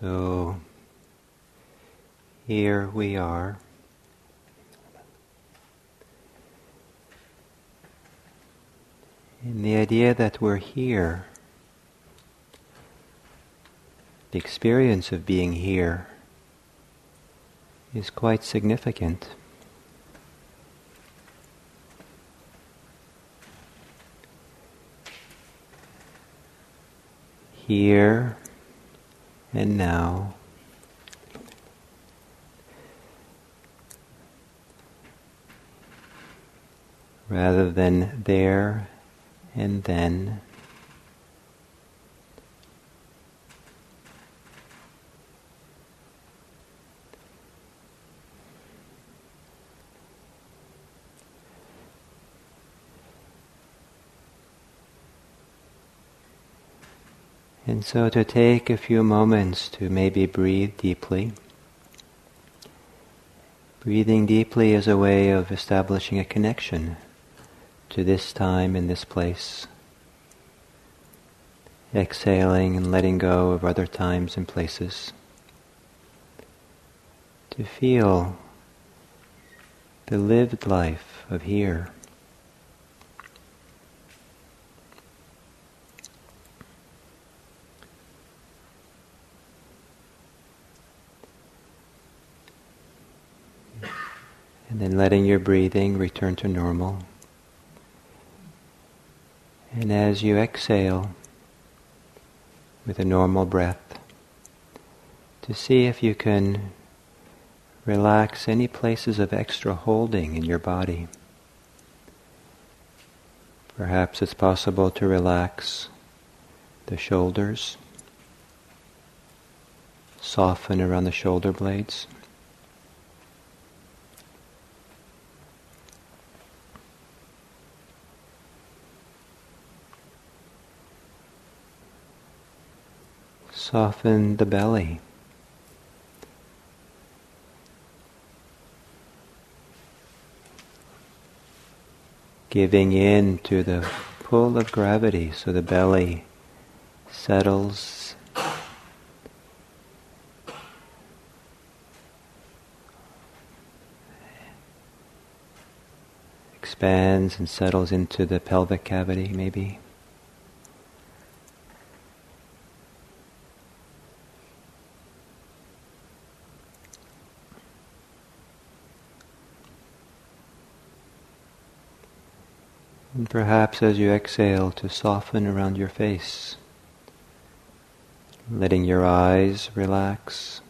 So here we are. And the idea that we're here, the experience of being here, is quite significant. Here and now. Rather than there and then. And so to take a few moments to maybe breathe deeply. Breathing deeply is a way of establishing a connection to this time and this place. Exhaling and letting go of other times and places. To feel the lived life of here. And then letting your breathing return to normal. And as you exhale with a normal breath, to see if you can relax any places of extra holding in your body. Perhaps it's possible to relax the shoulders, soften around the shoulder blades. Soften the belly. Giving in to the pull of gravity so the belly settles. Expands and settles into the pelvic cavity, maybe. And perhaps as you exhale to soften around your face, letting your eyes relax.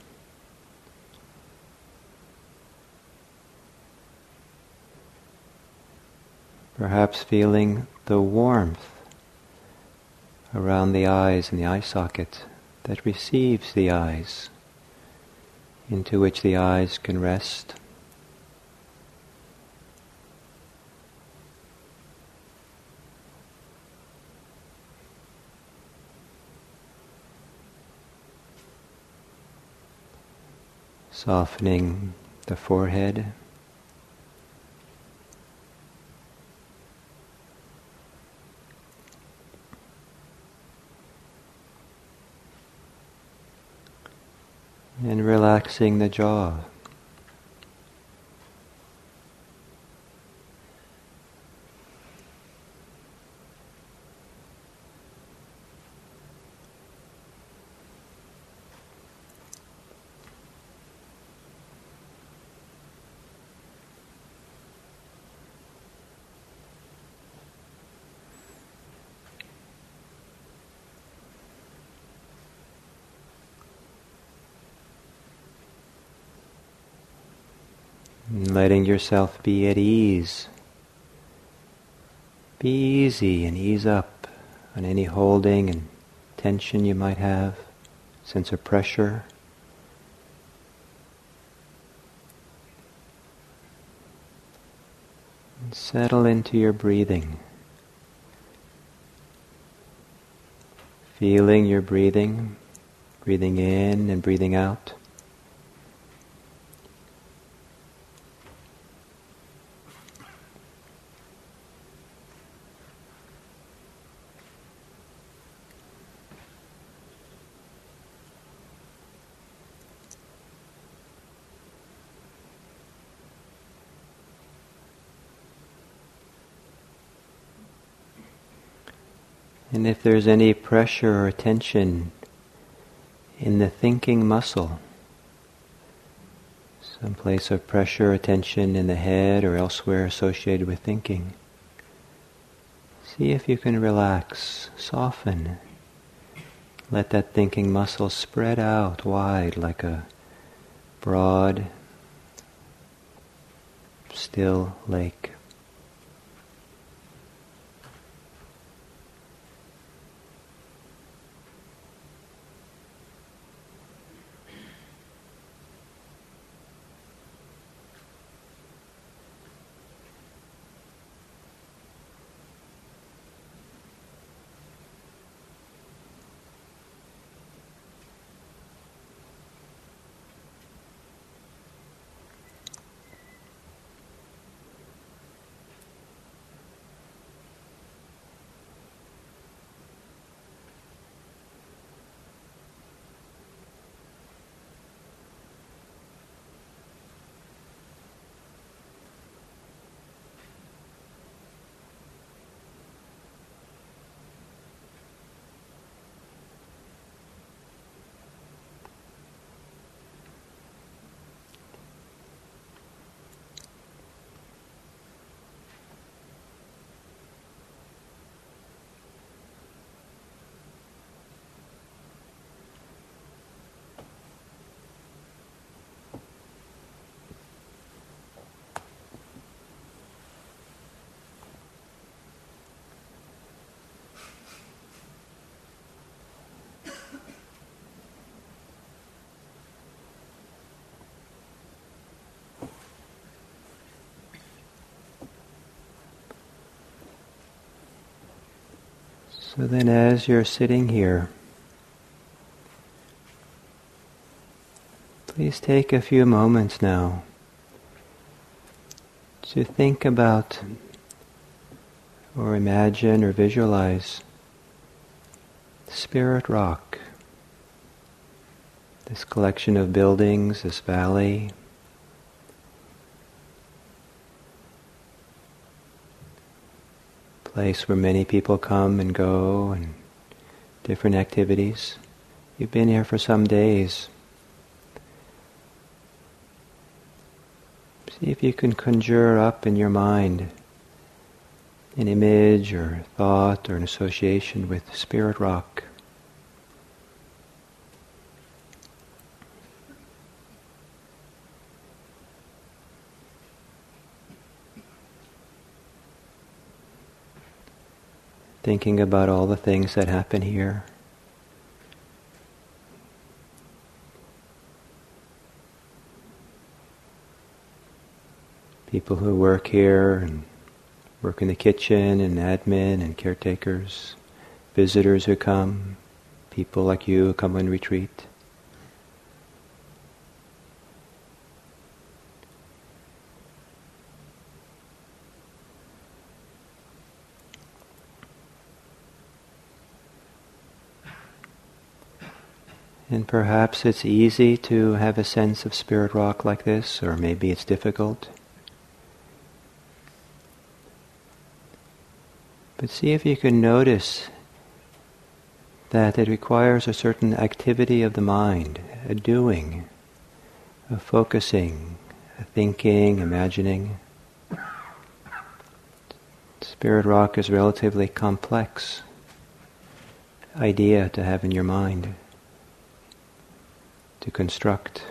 Perhaps feeling the warmth around the eyes and the eye socket that receives the eyes, into which the eyes can rest. Softening the forehead. And relaxing the jaw. Letting yourself be at ease. Be easy and ease up on any holding and tension you might have, sense of pressure. And settle into your breathing. Feeling your breathing, breathing in and breathing out. And if there's any pressure or tension in the thinking muscle, some place of pressure or tension in the head or elsewhere associated with thinking, see if you can relax, soften. Let that thinking muscle spread out wide like a broad, still lake. So then, as you're sitting here, please take a few moments now to think about or imagine or visualize Spirit Rock, this collection of buildings, this valley. Place where many people come and go and different activities. You've been here for some days. See if you can conjure up in your mind an image or thought or an association with Spirit Rock. Thinking about all the things that happen here. People who work here and work in the kitchen and admin and caretakers, visitors who come, people like you who come on retreat. And perhaps it's easy to have a sense of spirit rock like this, or maybe it's difficult. But see if you can notice that it requires a certain activity of the mind, a doing, a focusing, a thinking, imagining. Spirit rock is relatively complex idea to have in your mind to construct.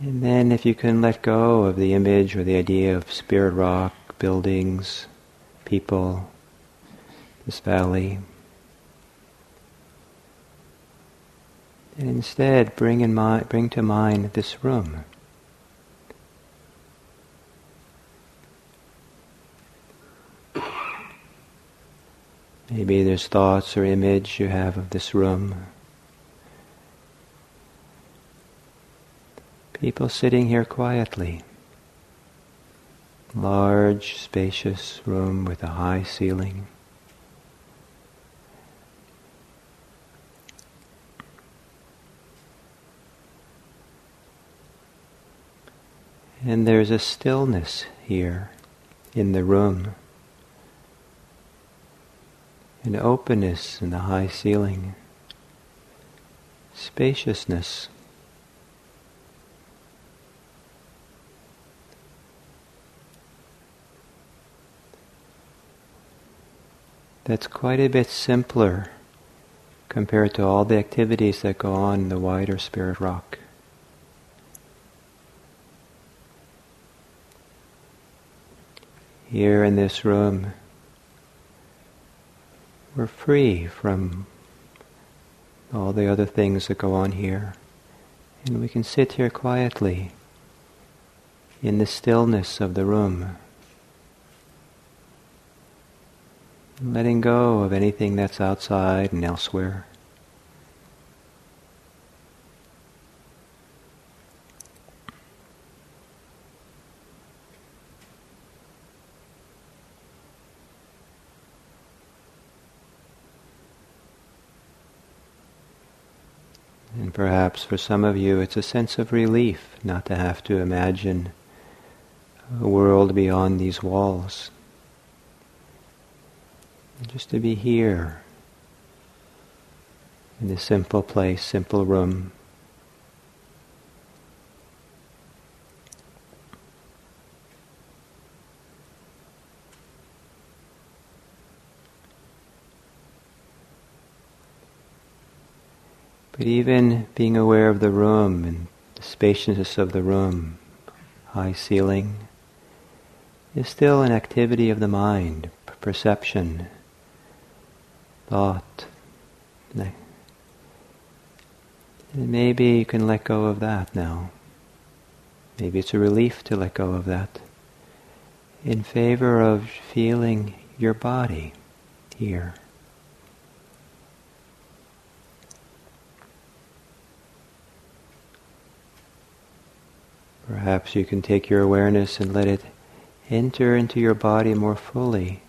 And then, if you can let go of the image or the idea of spirit rock, buildings, people, this valley, and instead bring in mind, bring to mind this room. Maybe there's thoughts or image you have of this room. People sitting here quietly. Large, spacious room with a high ceiling. And there's a stillness here in the room, an openness in the high ceiling, spaciousness. That's quite a bit simpler compared to all the activities that go on in the wider spirit rock. Here in this room, we're free from all the other things that go on here. And we can sit here quietly in the stillness of the room, letting go of anything that's outside and elsewhere. And perhaps for some of you it's a sense of relief not to have to imagine a world beyond these walls. Just to be here in this simple place, simple room. But even being aware of the room and the spaciousness of the room, high ceiling, is still an activity of the mind, perception, thought. And maybe you can let go of that now. Maybe it's a relief to let go of that in favor of feeling your body here. Perhaps you can take your awareness and let it enter into your body more fully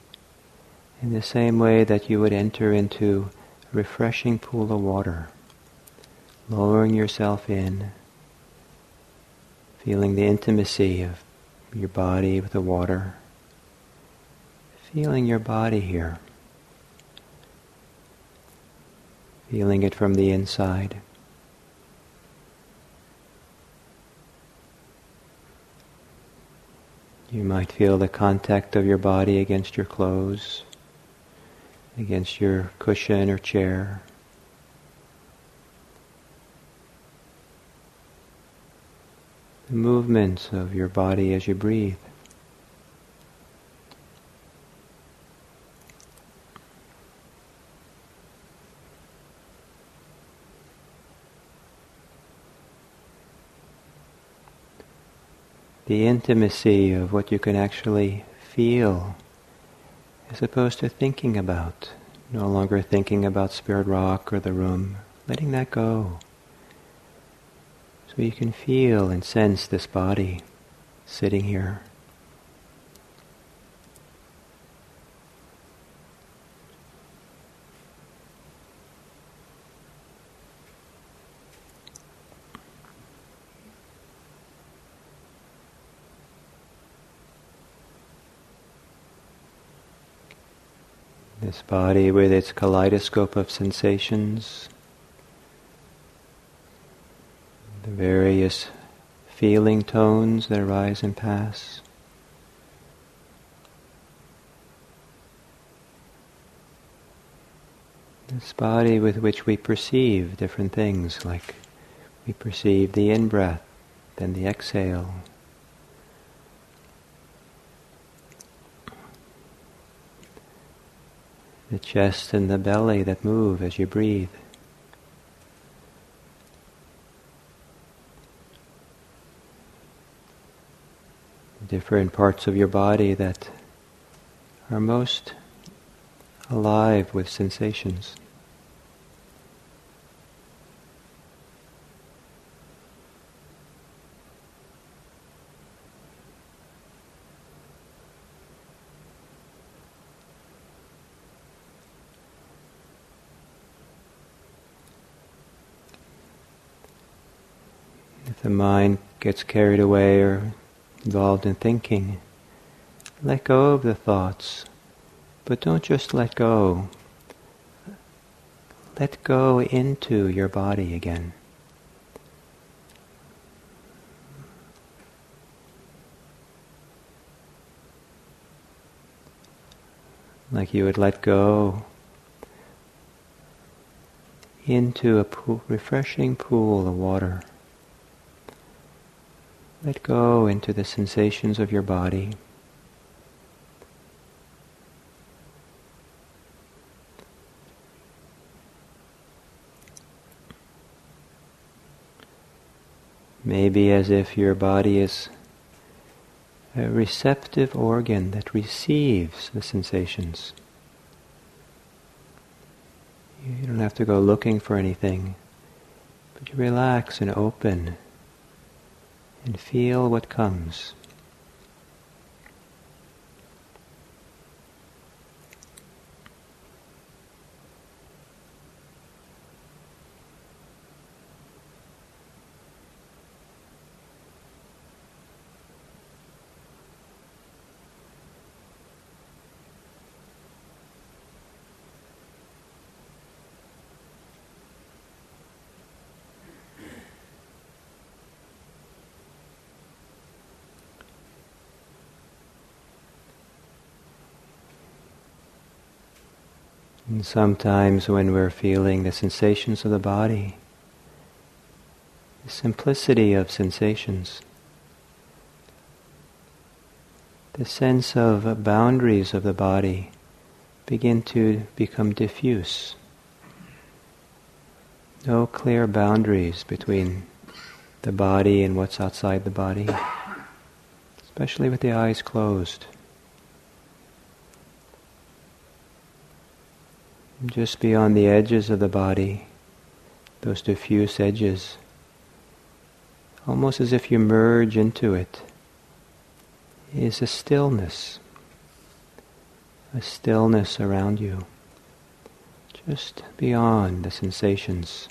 in the same way that you would enter into a refreshing pool of water, lowering yourself in, feeling the intimacy of your body with the water, feeling your body here, feeling it from the inside. You might feel the contact of your body against your clothes, against your cushion or chair. The movements of your body as you breathe. The intimacy of what you can actually feel as opposed to thinking about, no longer thinking about Spirit Rock or the room, letting that go. So you can feel and sense this body sitting here. This body with its kaleidoscope of sensations, the various feeling tones that arise and pass. This body with which we perceive different things, like we perceive the in breath, then the exhale, the chest and the belly that move as you breathe. Different parts of your body that are most alive with sensations. the mind gets carried away or involved in thinking. Let go of the thoughts, but don't just let go. Let go into your body again. Like you would let go into a pool, refreshing pool of water. Let go into the sensations of your body. Maybe as if your body is a receptive organ that receives the sensations. You don't have to go looking for anything, but you relax and open and feel what comes. And sometimes when we're feeling the sensations of the body, the simplicity of sensations, the sense of boundaries of the body begin to become diffuse. No clear boundaries between the body and what's outside the body, especially with the eyes closed. Just beyond the edges of the body, those diffuse edges, almost as if you merge into it, is a stillness, a stillness around you, just beyond the sensations.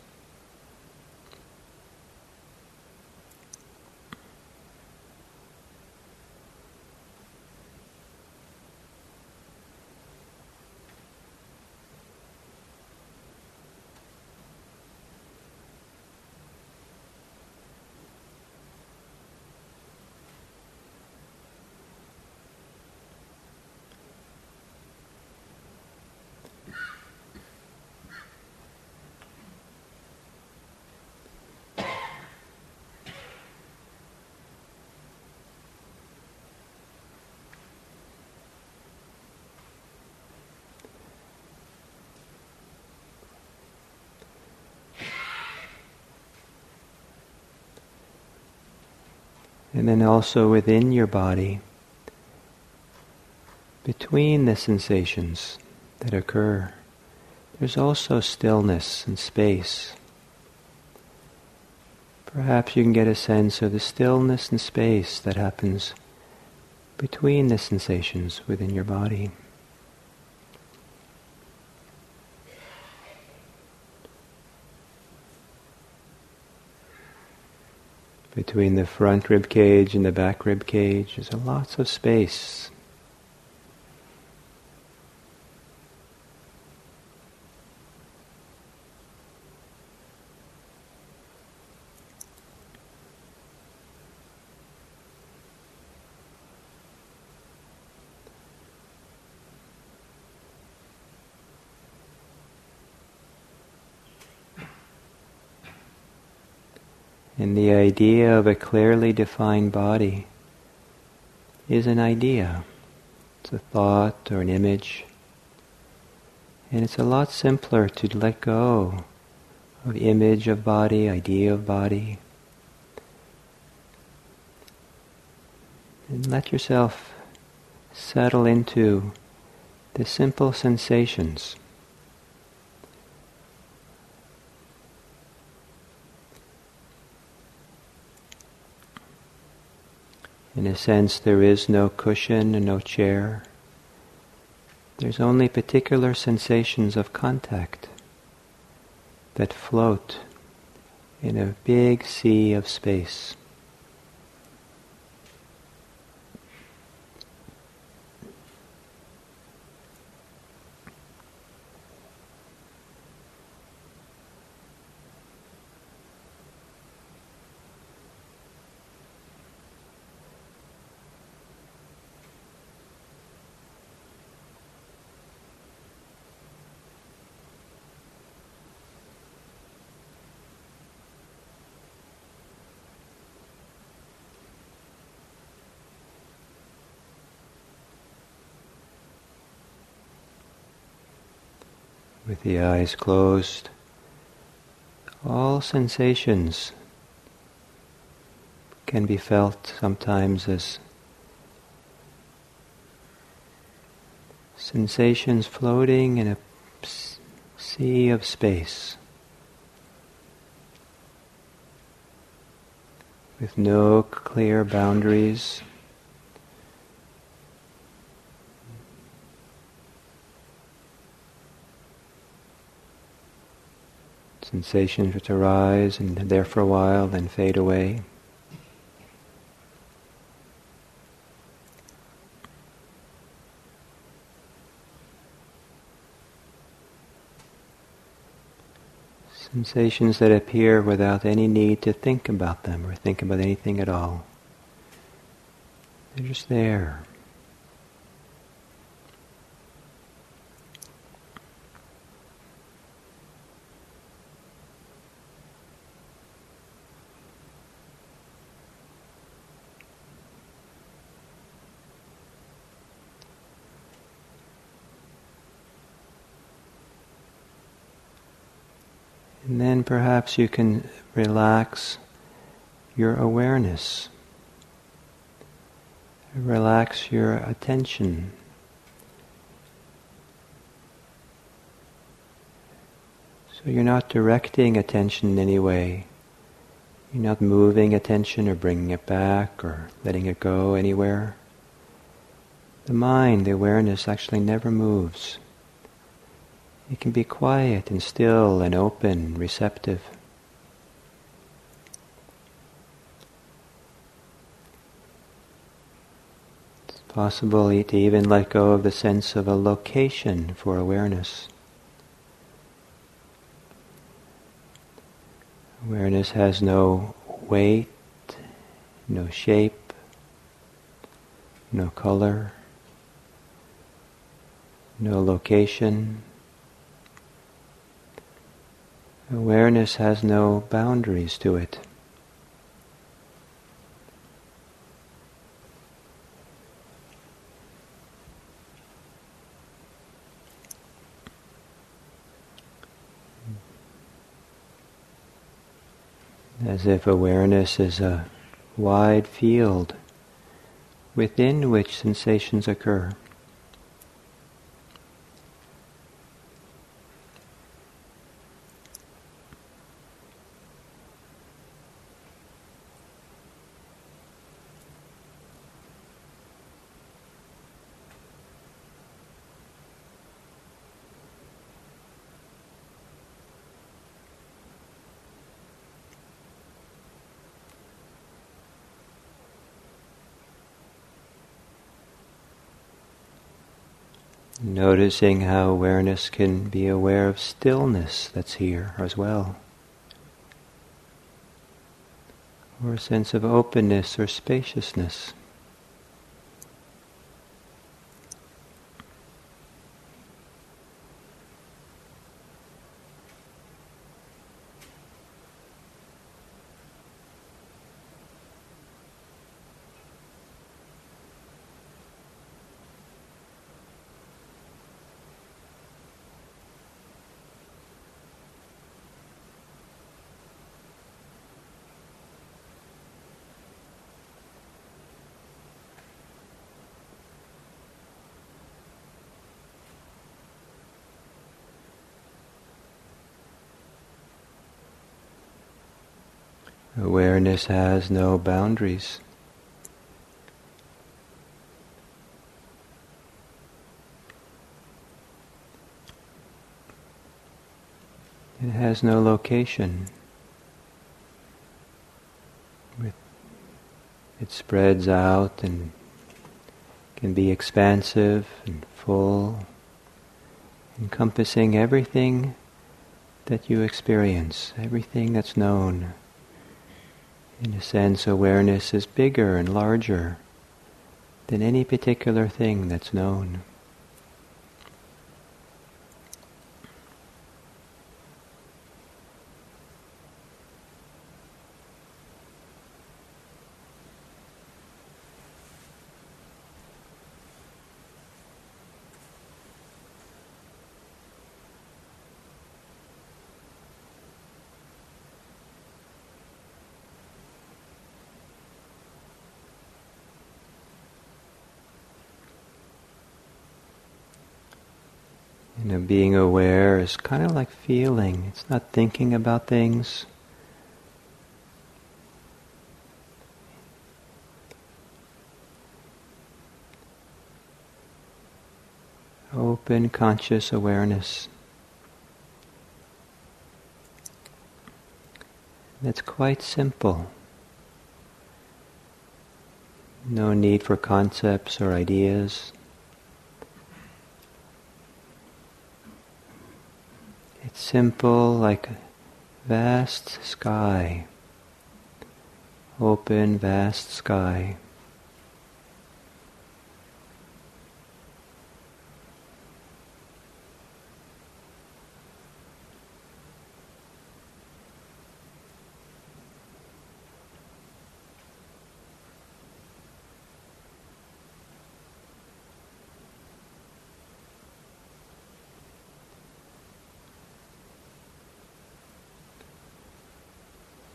And then also within your body, between the sensations that occur, there's also stillness and space. Perhaps you can get a sense of the stillness and space that happens between the sensations within your body. Between the front rib cage and the back rib cage, there's lots of space. And the idea of a clearly defined body is an idea. It's a thought or an image. And it's a lot simpler to let go of image of body, idea of body. And let yourself settle into the simple sensations. In a sense, there is no cushion and no chair. There's only particular sensations of contact that float in a big sea of space. with the eyes closed, all sensations can be felt sometimes as sensations floating in a sea of space with no clear boundaries. Sensations which arise and there for a while, then fade away. Sensations that appear without any need to think about them or think about anything at all. They're just there. And then perhaps you can relax your awareness. Relax your attention. So you're not directing attention in any way. You're not moving attention or bringing it back or letting it go anywhere. The mind, the awareness actually never moves. It can be quiet and still and open, receptive. It's possible to even let go of the sense of a location for awareness. Awareness has no weight, no shape, no color, no location. Awareness has no boundaries to it. As if awareness is a wide field within which sensations occur. Noticing how awareness can be aware of stillness that's here as well. Or a sense of openness or spaciousness. Awareness has no boundaries. It has no location. It spreads out and can be expansive and full, encompassing everything that you experience, everything that's known. In a sense, awareness is bigger and larger than any particular thing that's known. Being aware is kind of like feeling. It's not thinking about things. Open conscious awareness. That's quite simple. No need for concepts or ideas. It's simple like a vast sky, open, vast sky.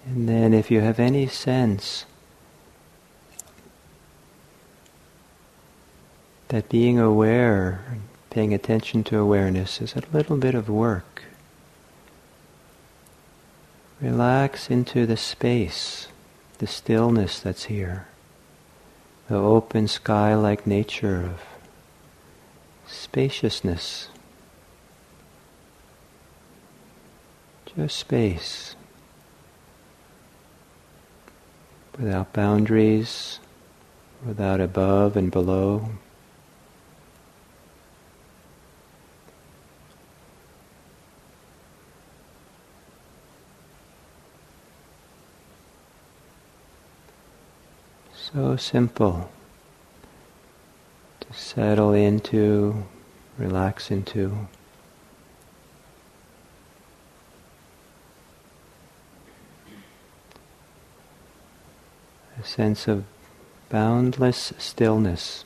And then, if you have any sense that being aware, paying attention to awareness is a little bit of work, relax into the space, the stillness that's here, the open sky like nature of spaciousness, just space. Without boundaries, without above and below. So simple to settle into, relax into. A sense of boundless stillness.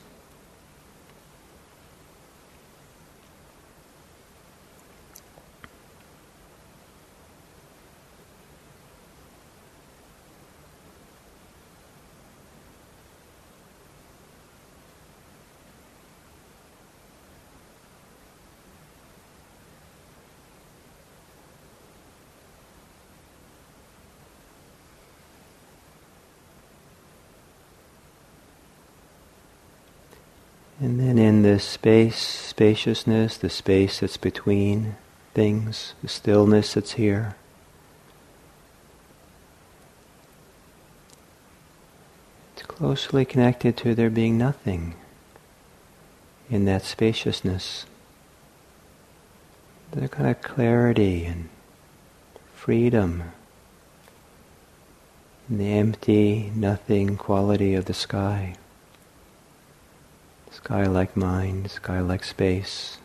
And then in this space, spaciousness, the space that's between things, the stillness that's here. It's closely connected to there being nothing in that spaciousness. The kind of clarity and freedom, and the empty, nothing quality of the sky. Sky like mind, sky like space.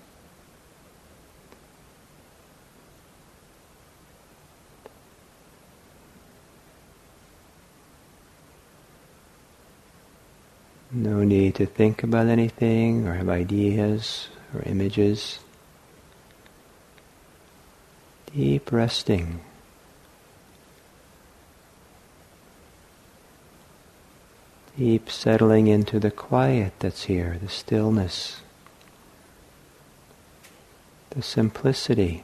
No need to think about anything or have ideas or images. Deep resting. Deep settling into the quiet that's here, the stillness, the simplicity.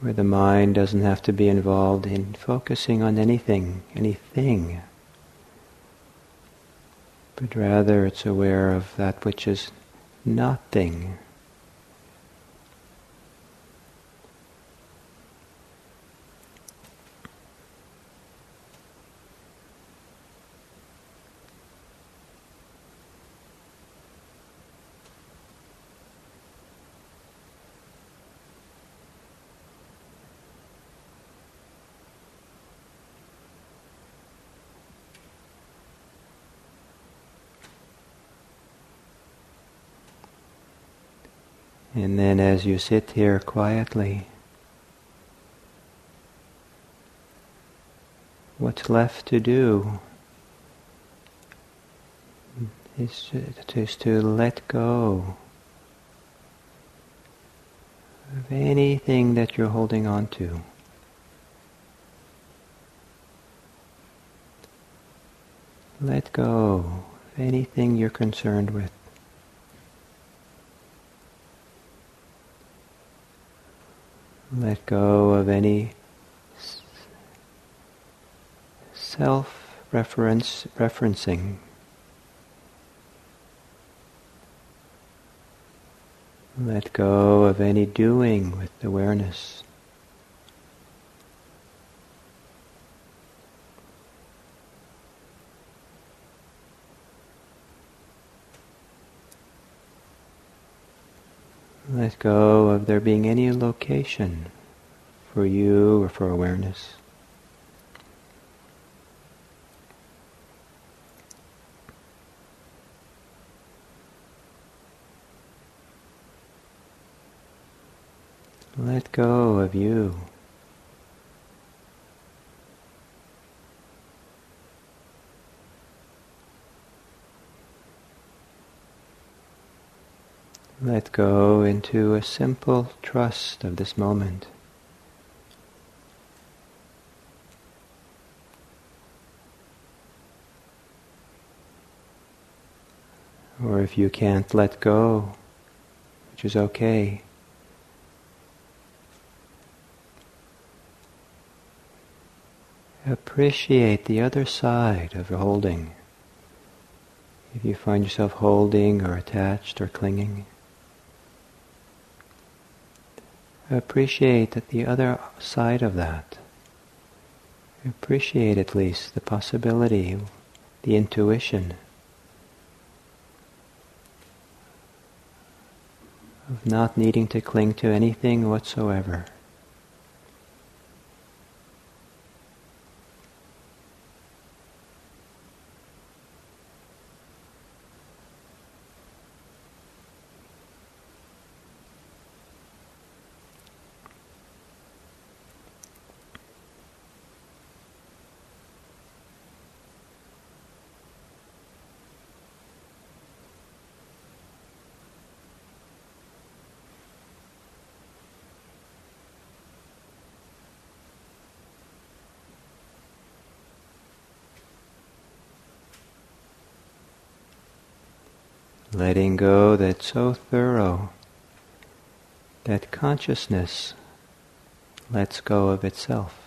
Where the mind doesn't have to be involved in focusing on anything, anything, but rather it's aware of that which is nothing. And then as you sit here quietly, what's left to do is just to let go of anything that you're holding on to. Let go of anything you're concerned with. Let go of any self-reference referencing. Let go of any doing with awareness. Let go of there being any location for you or for awareness. Let go of you. Let go into a simple trust of this moment. Or if you can't let go, which is okay, appreciate the other side of holding. If you find yourself holding or attached or clinging, appreciate that the other side of that. Appreciate at least the possibility, the intuition of not needing to cling to anything whatsoever. Letting go that's so thorough that consciousness lets go of itself.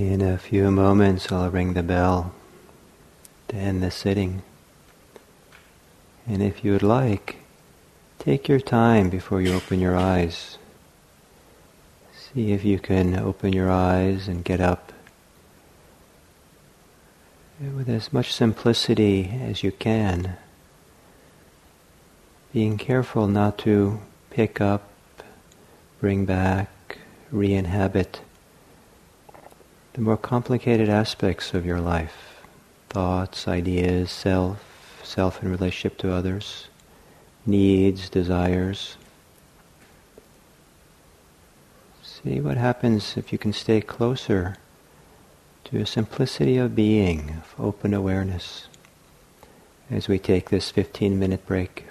In a few moments, I'll ring the bell to end the sitting. And if you would like, take your time before you open your eyes. See if you can open your eyes and get up with as much simplicity as you can, being careful not to pick up, bring back, re inhabit the more complicated aspects of your life thoughts, ideas, self, self in relationship to others, needs, desires. See what happens if you can stay closer to a simplicity of being, of open awareness, as we take this 15 minute break.